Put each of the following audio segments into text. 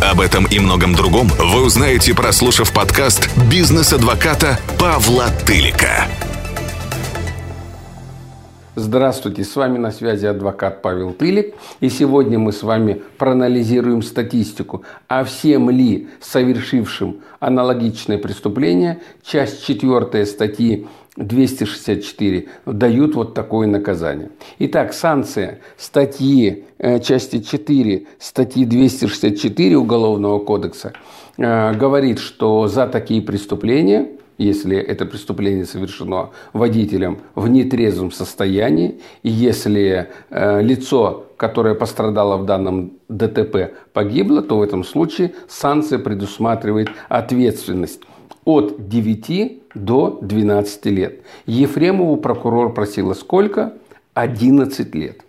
Об этом и многом другом вы узнаете, прослушав подкаст бизнес-адвоката Павла Тылика. Здравствуйте, с вами на связи адвокат Павел Тылик, и сегодня мы с вами проанализируем статистику, а всем ли совершившим аналогичное преступление, часть 4 статьи 264 дают вот такое наказание. Итак, санкция статьи, э, части 4 статьи 264 Уголовного кодекса э, говорит, что за такие преступления – если это преступление совершено водителем в нетрезвом состоянии, если э, лицо, которое пострадало в данном ДТП, погибло, то в этом случае санкция предусматривает ответственность от 9 до 12 лет. Ефремову прокурор просила сколько? 11 лет.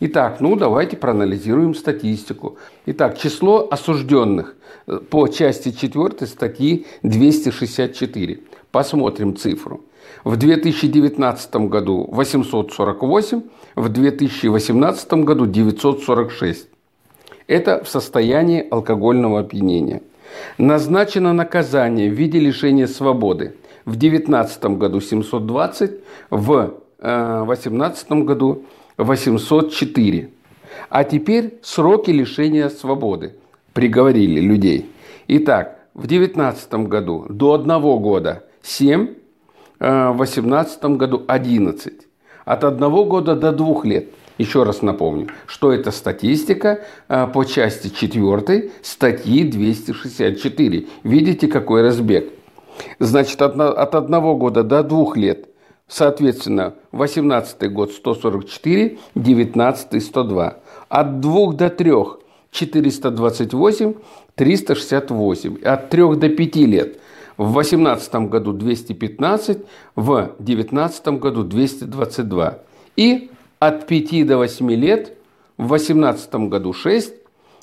Итак, ну давайте проанализируем статистику. Итак, число осужденных э, по части 4 статьи 264. Посмотрим цифру. В 2019 году 848, в 2018 году 946. Это в состоянии алкогольного опьянения. Назначено наказание в виде лишения свободы. В 2019 году 720, в 2018 э, году 804. А теперь сроки лишения свободы. Приговорили людей. Итак, в 2019 году до одного года 7, э, в 2018 году 11. От одного года до двух лет. Еще раз напомню, что это статистика э, по части 4 статьи 264. Видите, какой разбег? Значит, от одного года до двух лет – Соответственно, 18 год 144, 19 102. От 2 до 3 428, 368. От 3 до 5 лет в 18 году 215, в 19 году 222. И от 5 до 8 лет в 18 году 6,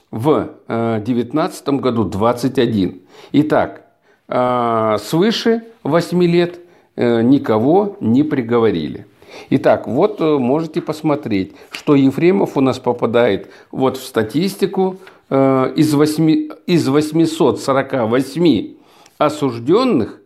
в 19 э, году 21. Итак, э, свыше 8 лет – никого не приговорили. Итак, вот э, можете посмотреть, что Ефремов у нас попадает вот в статистику э, из, 8, из 848 осужденных,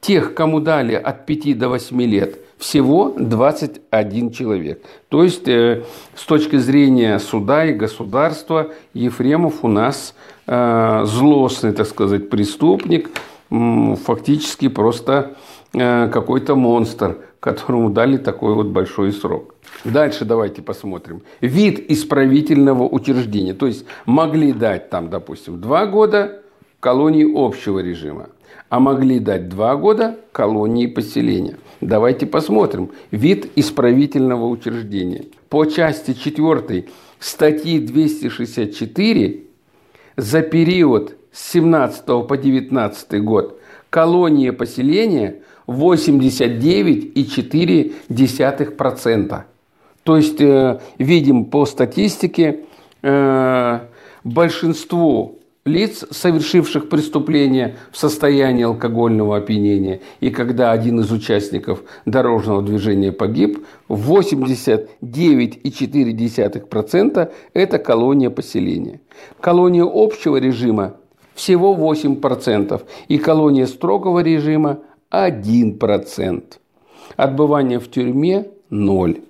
тех, кому дали от 5 до 8 лет, всего 21 человек. То есть, с точки зрения суда и государства, Ефремов у нас злостный, так сказать, преступник – фактически просто э, какой-то монстр, которому дали такой вот большой срок. Дальше давайте посмотрим. Вид исправительного учреждения. То есть могли дать там, допустим, два года колонии общего режима, а могли дать два года колонии поселения. Давайте посмотрим. Вид исправительного учреждения. По части 4 статьи 264 за период с 17 по 19 год колонии поселения 89,4%. То есть, э, видим по статистике, э, большинству лиц, совершивших преступление в состоянии алкогольного опьянения, и когда один из участников дорожного движения погиб, 89,4% это колония поселения. Колония общего режима всего 8%, и колония строгого режима 1%. Отбывание в тюрьме – 0.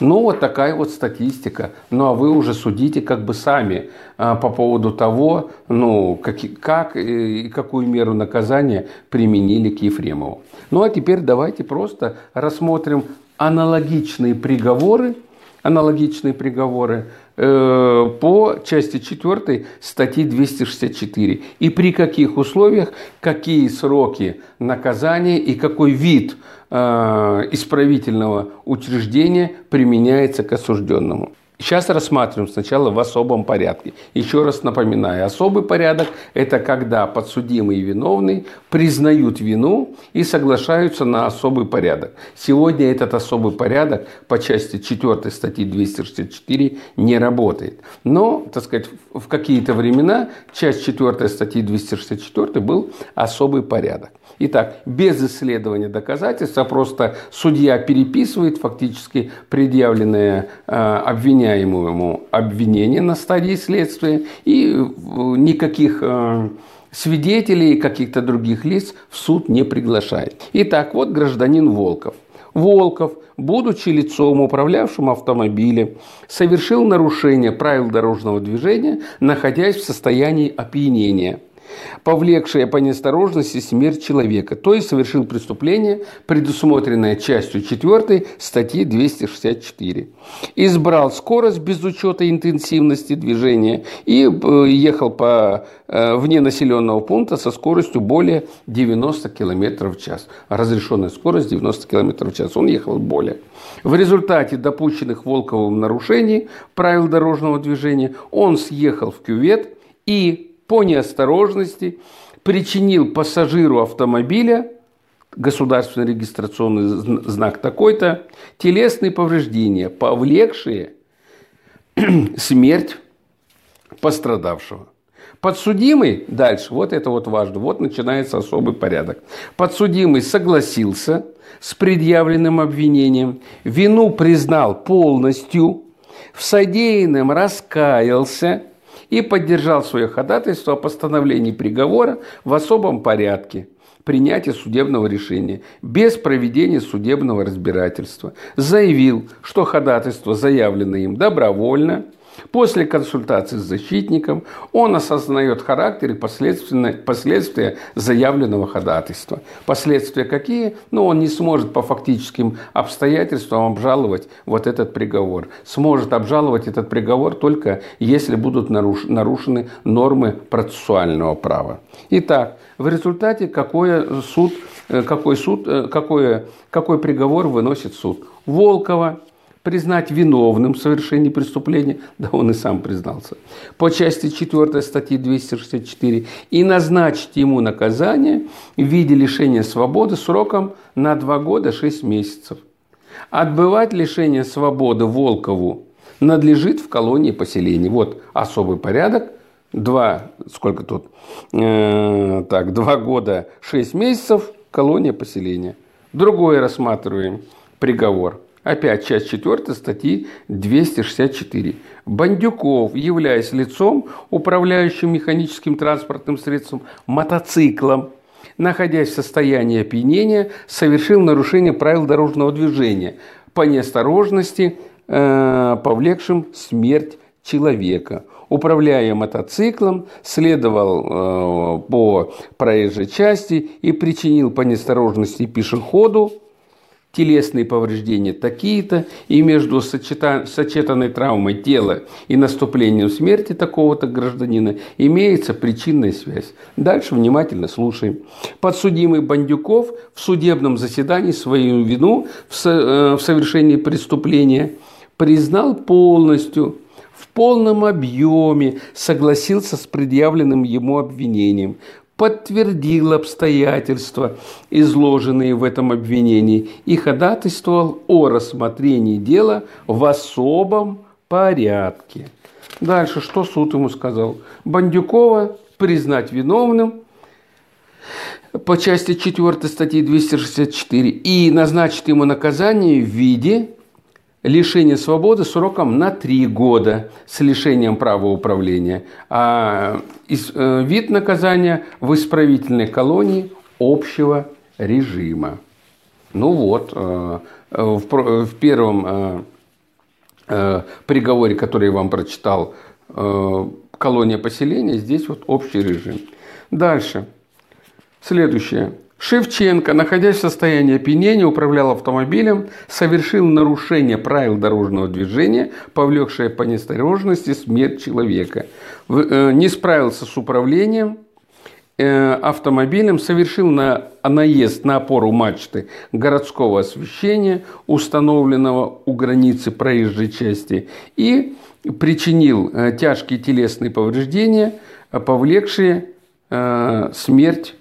Ну, вот такая вот статистика. Ну, а вы уже судите как бы сами а, по поводу того, ну, как, как и какую меру наказания применили к Ефремову. Ну, а теперь давайте просто рассмотрим аналогичные приговоры, аналогичные приговоры Э, по части 4 статьи 264. И при каких условиях, какие сроки наказания и какой вид э, исправительного учреждения применяется к осужденному. Сейчас рассматриваем сначала в особом порядке. Еще раз напоминаю, особый порядок – это когда подсудимый и виновный признают вину и соглашаются на особый порядок. Сегодня этот особый порядок по части 4 статьи 264 не работает. Но, так сказать, в какие-то времена часть 4 статьи 264 был особый порядок. Итак, без исследования доказательств, а просто судья переписывает фактически предъявленное э, обвиняемому обвинение на стадии следствия и э, никаких э, свидетелей и каких-то других лиц в суд не приглашает. Итак, вот гражданин Волков. Волков, будучи лицом, управлявшим автомобилем, совершил нарушение правил дорожного движения, находясь в состоянии опьянения – повлекшее по неосторожности смерть человека, то есть совершил преступление, предусмотренное частью 4 статьи 264. Избрал скорость без учета интенсивности движения и э, ехал по э, вне населенного пункта со скоростью более 90 км в час. Разрешенная скорость 90 км в час. Он ехал более. В результате допущенных Волковым нарушений правил дорожного движения он съехал в кювет и по неосторожности причинил пассажиру автомобиля государственный регистрационный знак такой-то, телесные повреждения, повлекшие смерть пострадавшего. Подсудимый, дальше, вот это вот важно, вот начинается особый порядок. Подсудимый согласился с предъявленным обвинением, вину признал полностью, в содеянном раскаялся и поддержал свое ходатайство о постановлении приговора в особом порядке принятия судебного решения без проведения судебного разбирательства. Заявил, что ходатайство заявлено им добровольно – После консультации с защитником он осознает характер и последствия заявленного ходатайства. Последствия какие? Ну, он не сможет по фактическим обстоятельствам обжаловать вот этот приговор. Сможет обжаловать этот приговор только если будут нарушены нормы процессуального права. Итак, в результате какой суд, э, какой, суд, э, какой, какой приговор выносит суд? Волкова признать виновным в совершении преступления, да он и сам признался, по части 4 статьи 264 и назначить ему наказание в виде лишения свободы сроком на 2 года 6 месяцев. Отбывать лишение свободы Волкову надлежит в колонии поселений. Вот особый порядок. Два, сколько тут? Э, так, два года, шесть месяцев, колония поселения. Другое рассматриваем приговор – Опять часть 4 статьи 264. Бандюков, являясь лицом, управляющим механическим транспортным средством, мотоциклом, находясь в состоянии опьянения, совершил нарушение правил дорожного движения по неосторожности, э, повлекшим смерть человека. Управляя мотоциклом, следовал э, по проезжей части и причинил по неосторожности пешеходу телесные повреждения такие-то, и между сочетанной травмой тела и наступлением смерти такого-то гражданина имеется причинная связь. Дальше внимательно слушаем. Подсудимый Бандюков в судебном заседании свою вину в э, совершении преступления признал полностью, в полном объеме согласился с предъявленным ему обвинением, подтвердил обстоятельства, изложенные в этом обвинении, и ходатайствовал о рассмотрении дела в особом порядке. Дальше, что суд ему сказал? Бандюкова признать виновным по части 4 статьи 264 и назначить ему наказание в виде лишение свободы сроком на три года с лишением права управления, а э, вид наказания в исправительной колонии общего режима. Ну вот, э, в первом э, приговоре, который я вам прочитал, колония поселения, здесь вот общий режим. Дальше. Следующее. Шевченко, находясь в состоянии опьянения, управлял автомобилем, совершил нарушение правил дорожного движения, повлекшее по неосторожности смерть человека. Э, не справился с управлением э, автомобилем, совершил на наезд на опору мачты городского освещения, установленного у границы проезжей части, и причинил э, тяжкие телесные повреждения, повлекшие смерть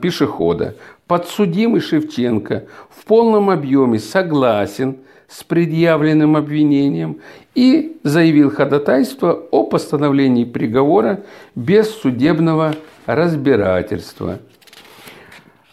пешехода. Подсудимый Шевченко в полном объеме согласен с предъявленным обвинением и заявил ходатайство о постановлении приговора без судебного разбирательства.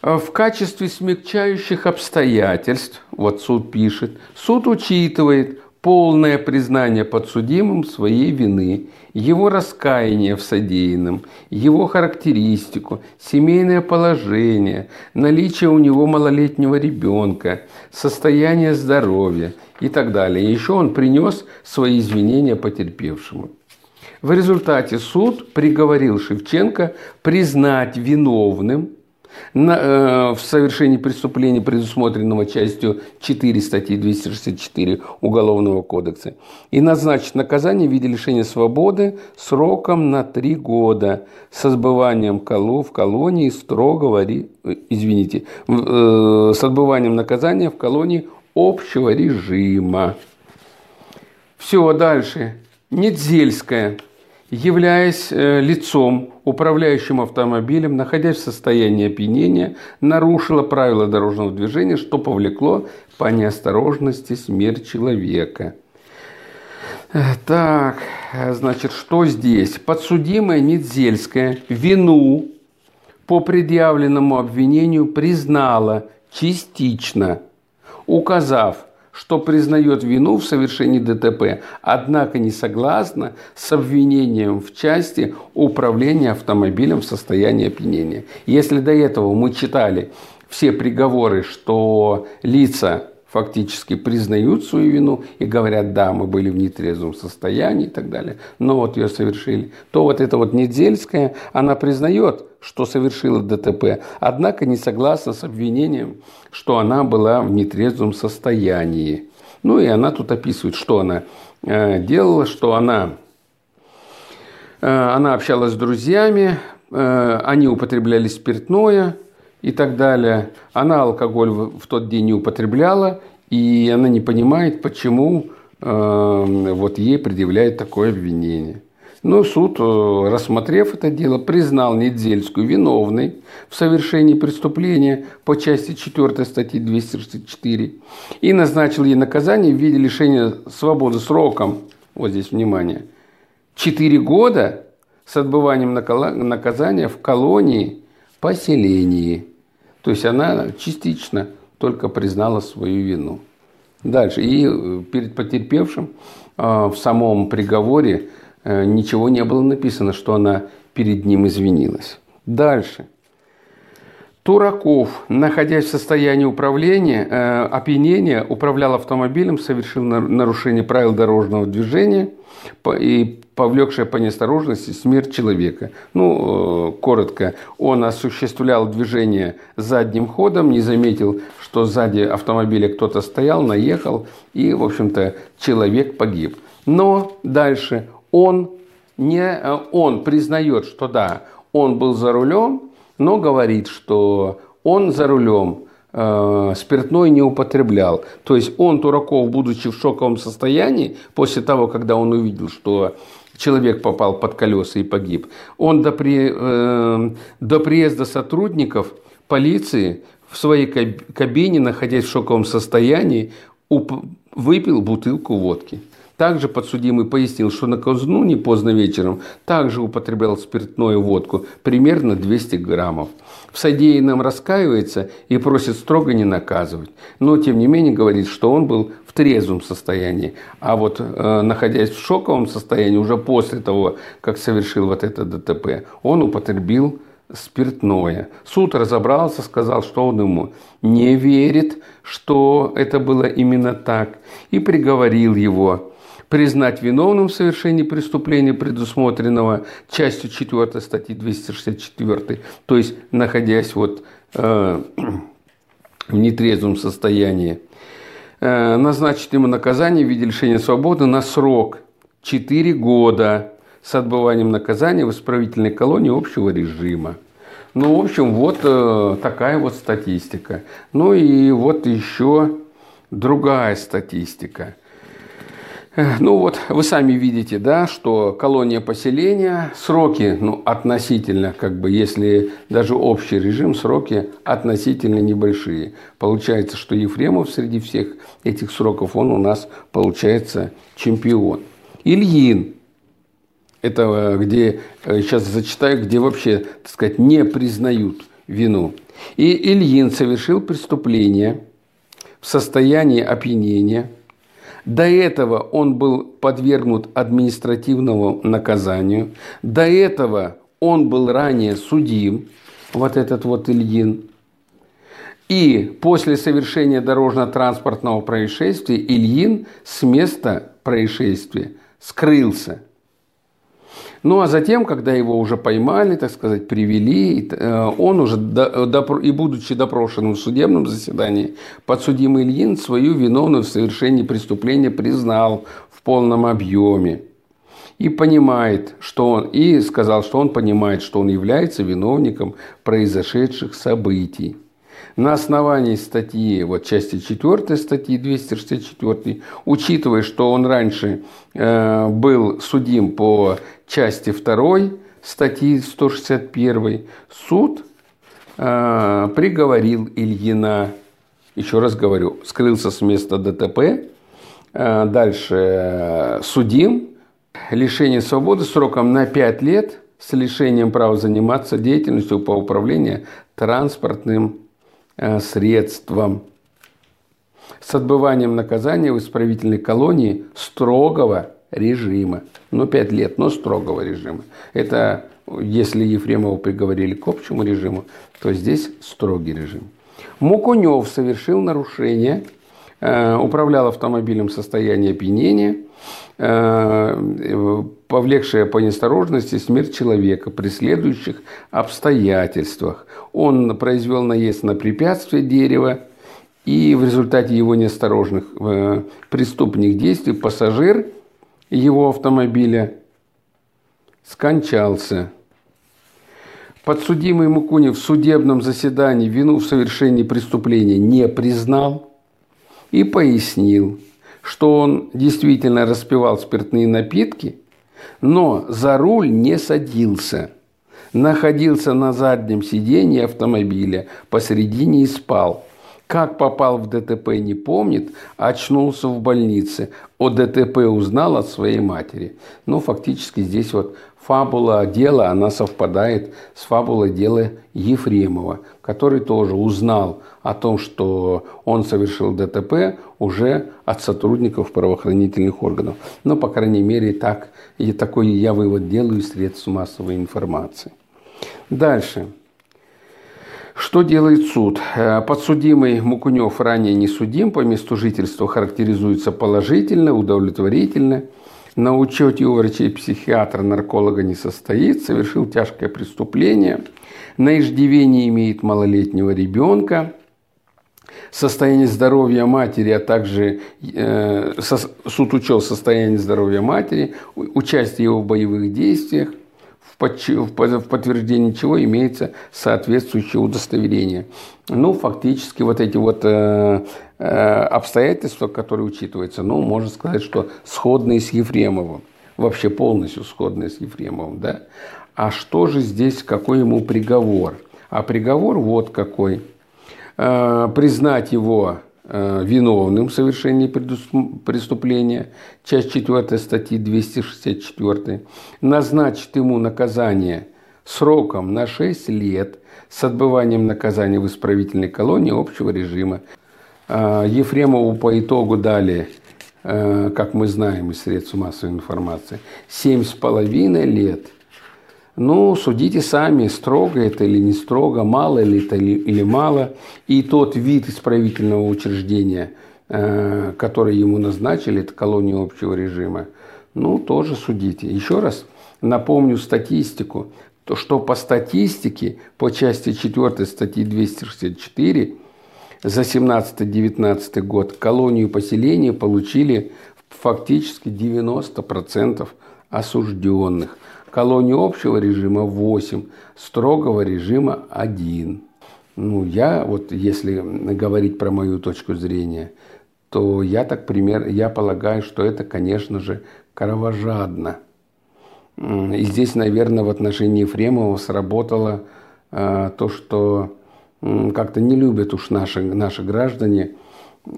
В качестве смягчающих обстоятельств, вот суд пишет, суд учитывает полное признание подсудимым своей вины, его раскаяние в содеянном, его характеристику, семейное положение, наличие у него малолетнего ребенка, состояние здоровья и так далее. Еще он принес свои извинения потерпевшему. В результате суд приговорил Шевченко признать виновным на, э, в совершении преступления, предусмотренного частью 4 статьи 264 Уголовного кодекса, и назначить наказание в виде лишения свободы сроком на 3 года с отбыванием колу в колонии строгого, э, извините, э, с отбыванием наказания в колонии общего режима. Все, дальше. Недзельская являясь э, лицом, управляющим автомобилем, находясь в состоянии опьянения, нарушила правила дорожного движения, что повлекло по неосторожности смерть человека. Э, так, значит, что здесь? Подсудимая Недзельская вину по предъявленному обвинению признала частично, указав – что признает вину в совершении ДТП, однако не согласна с обвинением в части управления автомобилем в состоянии опьянения. Если до этого мы читали все приговоры, что лица фактически признают свою вину и говорят, да, мы были в нетрезвом состоянии и так далее, но вот ее совершили, то вот эта вот Недельская, она признает, что совершила ДТП, однако не согласна с обвинением, что она была в нетрезвом состоянии. Ну и она тут описывает, что она э, делала, что она, э, она общалась с друзьями, э, они употребляли спиртное – и так далее. Она алкоголь в тот день не употребляла, и она не понимает, почему э, вот ей предъявляют такое обвинение. Но суд, э, рассмотрев это дело, признал Недзельскую виновной в совершении преступления по части 4 статьи 264 и назначил ей наказание в виде лишения свободы сроком, вот здесь внимание, 4 года с отбыванием наказания в колонии поселении. То есть она частично только признала свою вину. Дальше. И э, перед потерпевшим э, в самом приговоре э, ничего не было написано, что она перед ним извинилась. Дальше. Тураков, находясь в состоянии управления, опьянения, управлял автомобилем, совершил нарушение правил дорожного движения и повлекшее по неосторожности смерть человека. Ну, э, коротко, он осуществлял движение задним ходом, не заметил, что сзади автомобиля кто-то стоял, наехал, и, в общем-то, человек погиб. Но дальше он, не, э, он признает, что да, он был за рулем, но говорит, что он за рулем спиртной не употреблял. То есть он, Тураков, будучи в шоковом состоянии, после того, когда он увидел, что человек попал под колеса и погиб, он до, при, э, до приезда сотрудников полиции в своей кабине, находясь в шоковом состоянии, выпил бутылку водки. Также подсудимый пояснил, что накануне поздно вечером также употреблял спиртную водку, примерно 200 граммов. В содеянном раскаивается и просит строго не наказывать. Но, тем не менее, говорит, что он был в трезвом состоянии. А вот э, находясь в шоковом состоянии, уже после того, как совершил вот это ДТП, он употребил спиртное. Суд разобрался, сказал, что он ему не верит, что это было именно так, и приговорил его признать виновным в совершении преступления, предусмотренного частью 4 статьи 264, то есть находясь вот э, в нетрезвом состоянии, э, назначить ему наказание в виде лишения свободы на срок 4 года с отбыванием наказания в исправительной колонии общего режима. Ну, в общем, вот э, такая вот статистика. Ну и вот еще другая статистика. Ну вот, вы сами видите, да, что колония поселения, сроки, ну, относительно, как бы, если даже общий режим, сроки относительно небольшие. Получается, что Ефремов среди всех этих сроков, он у нас, получается, чемпион. Ильин, это э, где, сейчас э, зачитаю, где вообще, так сказать, не признают вину. И Ильин совершил преступление в состоянии опьянения – до этого он был подвергнут административному наказанию. До этого он был ранее судим, вот этот вот Ильин. И после совершения дорожно-транспортного происшествия Ильин с места происшествия скрылся – ну а затем, когда его уже поймали, так сказать, привели, э, он уже, и будучи допрошенным в судебном заседании, подсудимый Ильин свою виновную в совершении преступления признал в полном объеме. И понимает, что он, и сказал, что он понимает, что он является виновником произошедших событий на основании статьи, вот части 4 статьи 264, учитывая, что он раньше э, был судим по части 2 статьи 161, суд э, приговорил Ильина, еще раз говорю, скрылся с места ДТП, э, дальше э, судим, лишение свободы сроком на 5 лет с лишением права заниматься деятельностью по управлению транспортным средством. С отбыванием наказания в исправительной колонии строгого режима. Ну, пять лет, но строгого режима. Это если Ефремова приговорили к общему режиму, то здесь строгий режим. Мукунев совершил нарушение, э, управлял автомобилем в состоянии опьянения – Повлекшая по неосторожности смерть человека при следующих обстоятельствах. Он произвел наезд на препятствие дерева, и в результате его неосторожных э, преступных действий пассажир его автомобиля скончался. Подсудимый Мукунев в судебном заседании вину в совершении преступления не признал и пояснил – что он действительно распивал спиртные напитки, но за руль не садился. Находился на заднем сиденье автомобиля, посередине и спал. Как попал в ДТП, не помнит, очнулся в больнице. О ДТП узнал от своей матери. Ну, фактически здесь вот фабула дела, она совпадает с фабулой дела Ефремова, который тоже узнал о том, что он совершил ДТП уже от сотрудников правоохранительных органов. Но, по крайней мере, так, и такой я вывод делаю из средств массовой информации. Дальше. Что делает суд? Э, подсудимый Мукунев ранее не судим, по месту жительства характеризуется положительно, удовлетворительно – на учете у врачей психиатра, нарколога не состоит, совершил тяжкое преступление, на иждивении имеет малолетнего ребенка, состояние здоровья матери, а также э, суд учел состояние здоровья матери, участие его в боевых действиях, в подтверждении чего имеется соответствующее удостоверение. Ну, фактически вот эти вот э, э, обстоятельства, которые учитываются, ну, можно сказать, что сходные с Ефремовым. Вообще полностью сходные с Ефремовым, да. А что же здесь, какой ему приговор? А приговор вот какой. Э, признать его виновным в совершении преступления, часть 4 статьи 264, назначит ему наказание сроком на 6 лет с отбыванием наказания в исправительной колонии общего режима. Э, Ефремову по итогу дали, э, как мы знаем из средств массовой информации, 7,5 лет – ну, судите сами, строго это или не строго, мало ли это или мало. И тот вид исправительного учреждения, э, который ему назначили, это колония общего режима, ну, тоже судите. Еще раз напомню статистику, то, что по статистике, по части 4 статьи 264, за 17-19 год колонию поселения получили фактически 90% осужденных. Колонию общего режима 8, строгого режима 1. Ну, я, вот если говорить про мою точку зрения, то я так пример, я полагаю, что это, конечно же, кровожадно. И здесь, наверное, в отношении Ефремова сработало э, то, что как-то не любят уж наши, наши граждане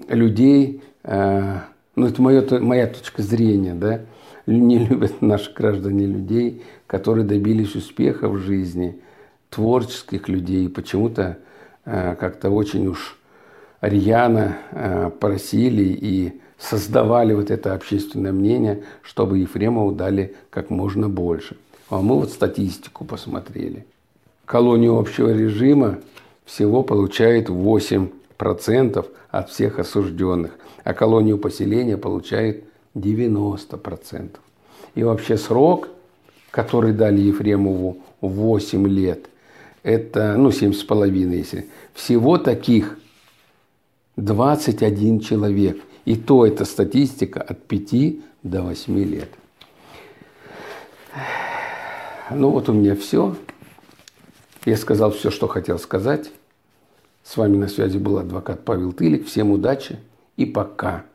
людей, э, ну это моё, моя точка зрения, да, не любят наши граждане людей, которые добились успеха в жизни, творческих людей, почему-то э, как-то очень уж рьяно э, просили и создавали вот это общественное мнение, чтобы Ефремову дали как можно больше. А мы вот статистику посмотрели. Колонию общего режима всего получает 8% от всех осужденных, а колонию поселения получает 90%. И вообще срок, который дали Ефремову 8 лет, это, ну, 7,5 если, всего таких 21 человек. И то это статистика от 5 до 8 лет. Ну вот у меня все. Я сказал все, что хотел сказать. С вами на связи был адвокат Павел Тылик. Всем удачи и пока.